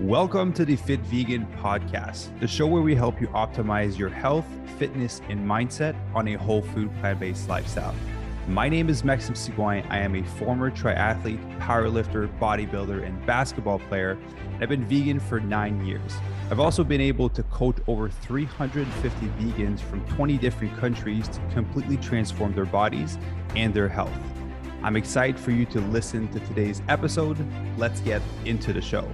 Welcome to the Fit Vegan Podcast, the show where we help you optimize your health, fitness, and mindset on a whole food, plant based lifestyle. My name is Maxime Sigouin. I am a former triathlete, powerlifter, bodybuilder, and basketball player, I've been vegan for nine years. I've also been able to coach over 350 vegans from 20 different countries to completely transform their bodies and their health. I'm excited for you to listen to today's episode. Let's get into the show.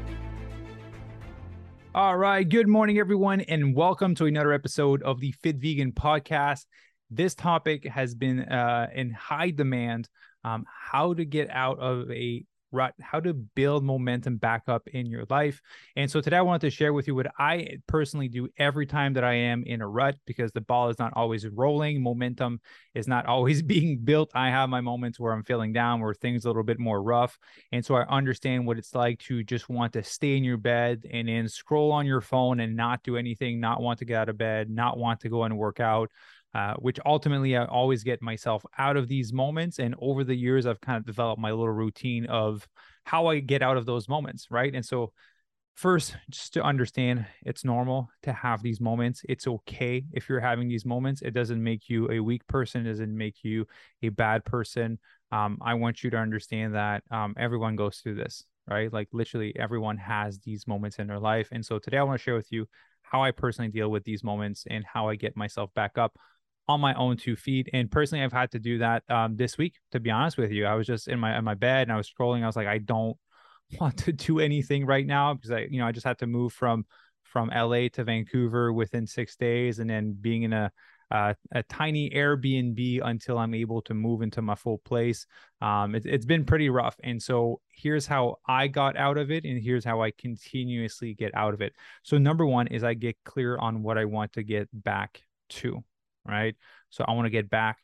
All right. Good morning, everyone, and welcome to another episode of the Fit Vegan Podcast. This topic has been uh, in high demand um, how to get out of a rut, how to build momentum back up in your life. And so today I wanted to share with you what I personally do every time that I am in a rut because the ball is not always rolling, momentum is not always being built. I have my moments where I'm feeling down, where things a little bit more rough. And so I understand what it's like to just want to stay in your bed and then scroll on your phone and not do anything, not want to get out of bed, not want to go and work out. Uh, which ultimately I always get myself out of these moments. And over the years, I've kind of developed my little routine of how I get out of those moments. Right. And so, first, just to understand it's normal to have these moments. It's okay if you're having these moments. It doesn't make you a weak person, it doesn't make you a bad person. Um, I want you to understand that um, everyone goes through this, right? Like literally everyone has these moments in their life. And so today I want to share with you how I personally deal with these moments and how I get myself back up on my own two feet. And personally, I've had to do that um, this week. To be honest with you, I was just in my in my bed and I was scrolling. I was like, I don't want to do anything right now because I, you know, I just had to move from from LA to Vancouver within six days, and then being in a uh, a tiny Airbnb until I'm able to move into my full place. Um, it, it's been pretty rough. And so here's how I got out of it, and here's how I continuously get out of it. So, number one is I get clear on what I want to get back to right? So I want to get back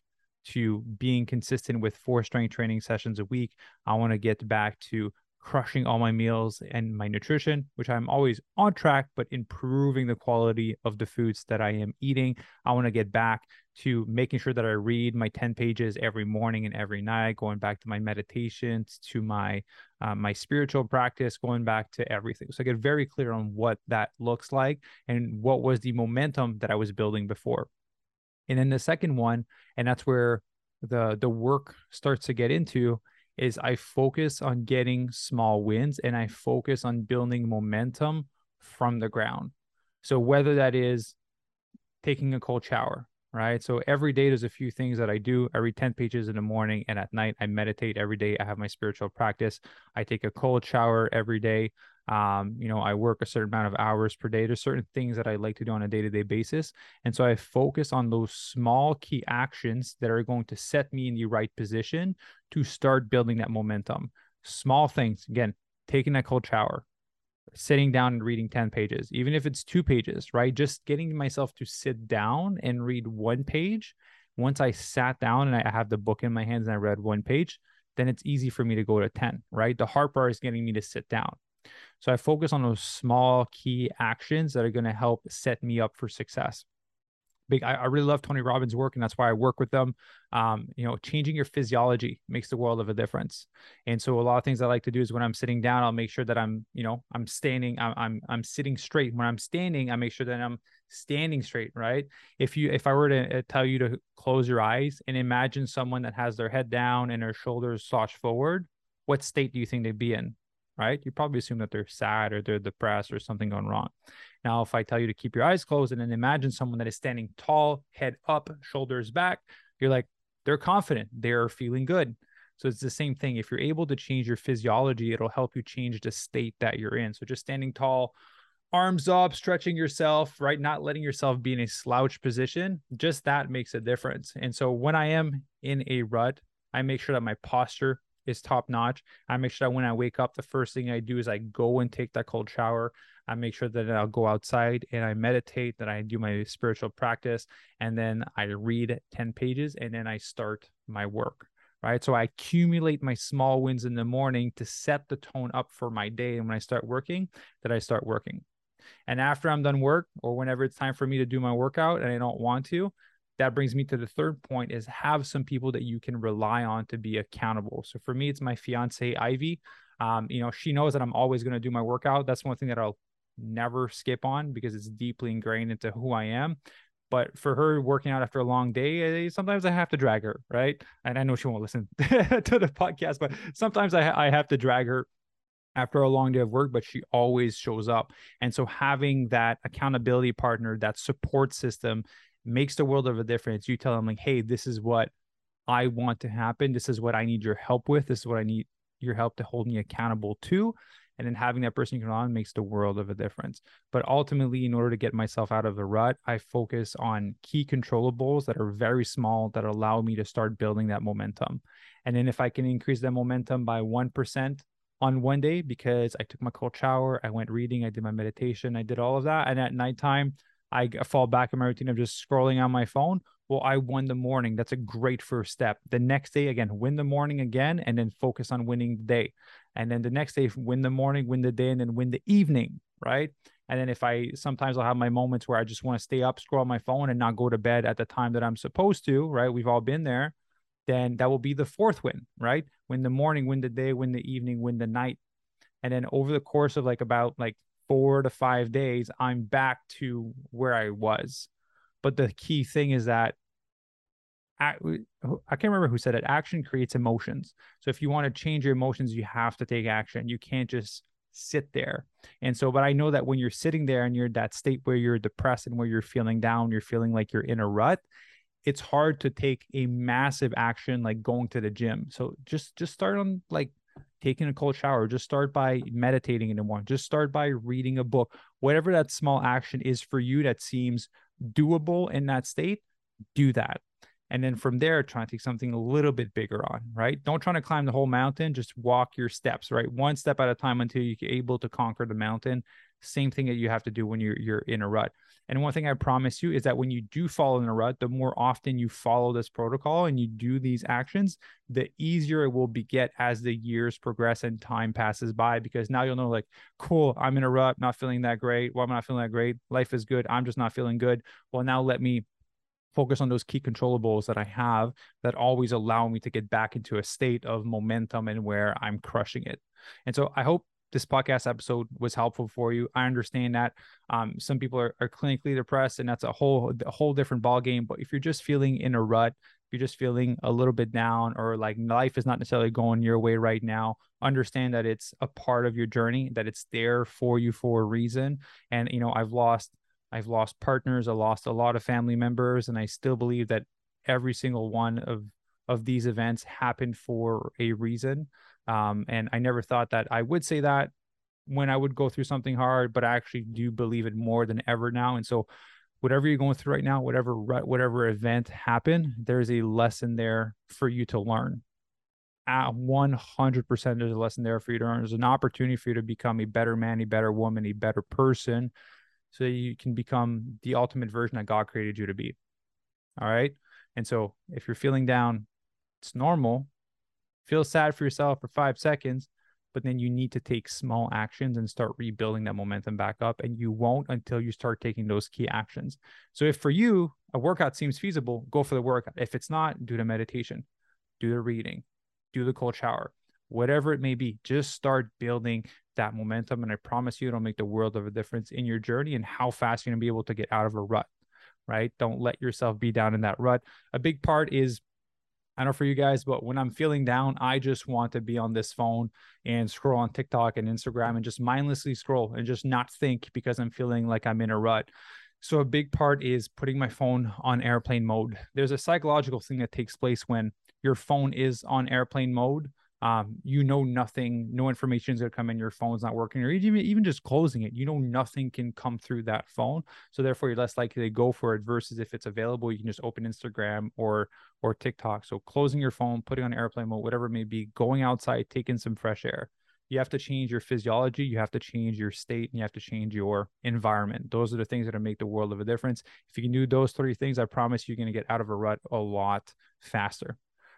to being consistent with four strength training sessions a week. I want to get back to crushing all my meals and my nutrition, which I'm always on track, but improving the quality of the foods that I am eating. I want to get back to making sure that I read my 10 pages every morning and every night, going back to my meditations, to my uh, my spiritual practice, going back to everything. So I get very clear on what that looks like and what was the momentum that I was building before. And then the second one, and that's where the the work starts to get into is I focus on getting small wins and I focus on building momentum from the ground. So whether that is taking a cold shower, right? So every day there's a few things that I do. I read 10 pages in the morning and at night I meditate every day. I have my spiritual practice. I take a cold shower every day. Um, you know, I work a certain amount of hours per day. There's certain things that I like to do on a day to day basis. And so I focus on those small key actions that are going to set me in the right position to start building that momentum. Small things, again, taking that cold shower, sitting down and reading 10 pages, even if it's two pages, right? Just getting myself to sit down and read one page. Once I sat down and I have the book in my hands and I read one page, then it's easy for me to go to 10, right? The hard part is getting me to sit down. So I focus on those small key actions that are going to help set me up for success. Big, I, I, really love Tony Robbins' work, and that's why I work with them. Um, you know, changing your physiology makes the world of a difference. And so, a lot of things I like to do is when I'm sitting down, I'll make sure that I'm, you know, I'm standing, I'm, I'm, I'm sitting straight. When I'm standing, I make sure that I'm standing straight. Right. If you, if I were to uh, tell you to close your eyes and imagine someone that has their head down and their shoulders slouched forward, what state do you think they'd be in? Right? You probably assume that they're sad or they're depressed or something going wrong. Now, if I tell you to keep your eyes closed and then imagine someone that is standing tall, head up, shoulders back, you're like, they're confident, they're feeling good. So it's the same thing. If you're able to change your physiology, it'll help you change the state that you're in. So just standing tall, arms up, stretching yourself, right? Not letting yourself be in a slouch position, just that makes a difference. And so when I am in a rut, I make sure that my posture is top notch. I make sure that when I wake up, the first thing I do is I go and take that cold shower. I make sure that I'll go outside and I meditate, that I do my spiritual practice, and then I read 10 pages and then I start my work. Right. So I accumulate my small wins in the morning to set the tone up for my day. And when I start working, that I start working. And after I'm done work or whenever it's time for me to do my workout and I don't want to, that brings me to the third point is have some people that you can rely on to be accountable. So for me, it's my fiance Ivy. Um, you know, she knows that I'm always going to do my workout. That's one thing that I'll never skip on because it's deeply ingrained into who I am. But for her working out after a long day, eh, sometimes I have to drag her, right? And I know she won't listen to the podcast, but sometimes I, I have to drag her after a long day of work, but she always shows up. And so having that accountability partner, that support system makes the world of a difference. You tell them like, hey, this is what I want to happen. This is what I need your help with. This is what I need your help to hold me accountable to and then having that person you can on makes the world of a difference but ultimately in order to get myself out of the rut i focus on key controllables that are very small that allow me to start building that momentum and then if i can increase that momentum by 1% on one day because i took my cold shower i went reading i did my meditation i did all of that and at nighttime I fall back in my routine of just scrolling on my phone. Well, I won the morning. That's a great first step. The next day, again, win the morning again, and then focus on winning the day. And then the next day, win the morning, win the day, and then win the evening, right? And then if I sometimes I'll have my moments where I just want to stay up, scroll on my phone, and not go to bed at the time that I'm supposed to, right? We've all been there. Then that will be the fourth win, right? Win the morning, win the day, win the evening, win the night. And then over the course of like about like four to five days, I'm back to where I was. But the key thing is that I, I can't remember who said it. Action creates emotions. So if you want to change your emotions, you have to take action. You can't just sit there. And so, but I know that when you're sitting there and you're in that state where you're depressed and where you're feeling down, you're feeling like you're in a rut, it's hard to take a massive action like going to the gym. So just just start on like taking a cold shower, just start by meditating in the morning, just start by reading a book, whatever that small action is for you that seems doable in that state, do that. And then from there, try to take something a little bit bigger on, right? Don't try to climb the whole mountain, just walk your steps, right? One step at a time until you're able to conquer the mountain. Same thing that you have to do when you're you're in a rut. And one thing I promise you is that when you do fall in a rut, the more often you follow this protocol and you do these actions, the easier it will be get as the years progress and time passes by. Because now you'll know, like, cool, I'm in a rut, not feeling that great. Well, I'm not feeling that great. Life is good. I'm just not feeling good. Well, now let me focus on those key controllables that I have that always allow me to get back into a state of momentum and where I'm crushing it. And so I hope this podcast episode was helpful for you. I understand that um, some people are, are clinically depressed, and that's a whole a whole different ball game. But if you're just feeling in a rut, if you're just feeling a little bit down, or like life is not necessarily going your way right now, understand that it's a part of your journey, that it's there for you for a reason. And you know, I've lost I've lost partners, I lost a lot of family members, and I still believe that every single one of of these events happened for a reason. Um, and I never thought that I would say that when I would go through something hard, but I actually do believe it more than ever now. And so, whatever you're going through right now, whatever whatever event happened, there's a lesson there for you to learn. At 100%, there's a lesson there for you to learn. There's an opportunity for you to become a better man, a better woman, a better person, so that you can become the ultimate version that God created you to be. All right. And so, if you're feeling down, it's normal feel sad for yourself for five seconds, but then you need to take small actions and start rebuilding that momentum back up. And you won't until you start taking those key actions. So if for you, a workout seems feasible, go for the workout. If it's not, do the meditation, do the reading, do the cold shower, whatever it may be, just start building that momentum. And I promise you, it'll make the world of a difference in your journey and how fast you're going to be able to get out of a rut, right? Don't let yourself be down in that rut. A big part is I don't know for you guys, but when I'm feeling down, I just want to be on this phone and scroll on TikTok and Instagram and just mindlessly scroll and just not think because I'm feeling like I'm in a rut. So, a big part is putting my phone on airplane mode. There's a psychological thing that takes place when your phone is on airplane mode um, you know nothing, no information is going to come in, your phone's not working, or even, even just closing it, you know nothing can come through that phone. So therefore, you're less likely to go for it versus if it's available, you can just open Instagram or or TikTok. So closing your phone, putting on airplane mode, whatever it may be, going outside, taking some fresh air. You have to change your physiology, you have to change your state, and you have to change your environment. Those are the things that make the world of a difference. If you can do those three things, I promise you're going to get out of a rut a lot faster.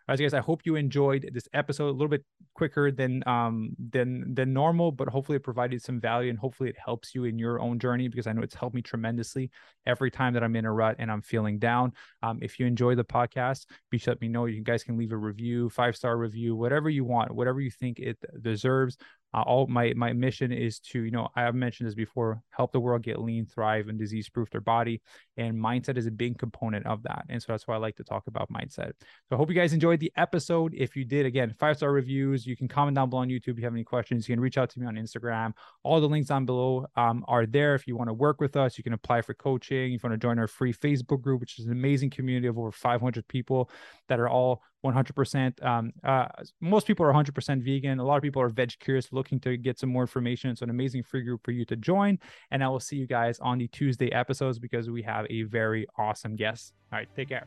All right, guys, I hope you enjoyed this episode a little bit quicker than um than than normal, but hopefully it provided some value and hopefully it helps you in your own journey because I know it's helped me tremendously every time that I'm in a rut and I'm feeling down. Um, if you enjoy the podcast, be sure to let me know. You guys can leave a review, five star review, whatever you want, whatever you think it deserves uh, all my my mission is to you know i have mentioned this before help the world get lean thrive and disease proof their body and mindset is a big component of that and so that's why i like to talk about mindset. So i hope you guys enjoyed the episode. If you did again five star reviews. You can comment down below on youtube if you have any questions. You can reach out to me on instagram. All the links down below um, are there. If you want to work with us you can apply for coaching. If you want to join our free facebook group which is an amazing community of over 500 people that are all 100%. Um, uh, most people are 100% vegan. A lot of people are veg curious, looking to get some more information. It's an amazing free group for you to join. And I will see you guys on the Tuesday episodes because we have a very awesome guest. All right, take care.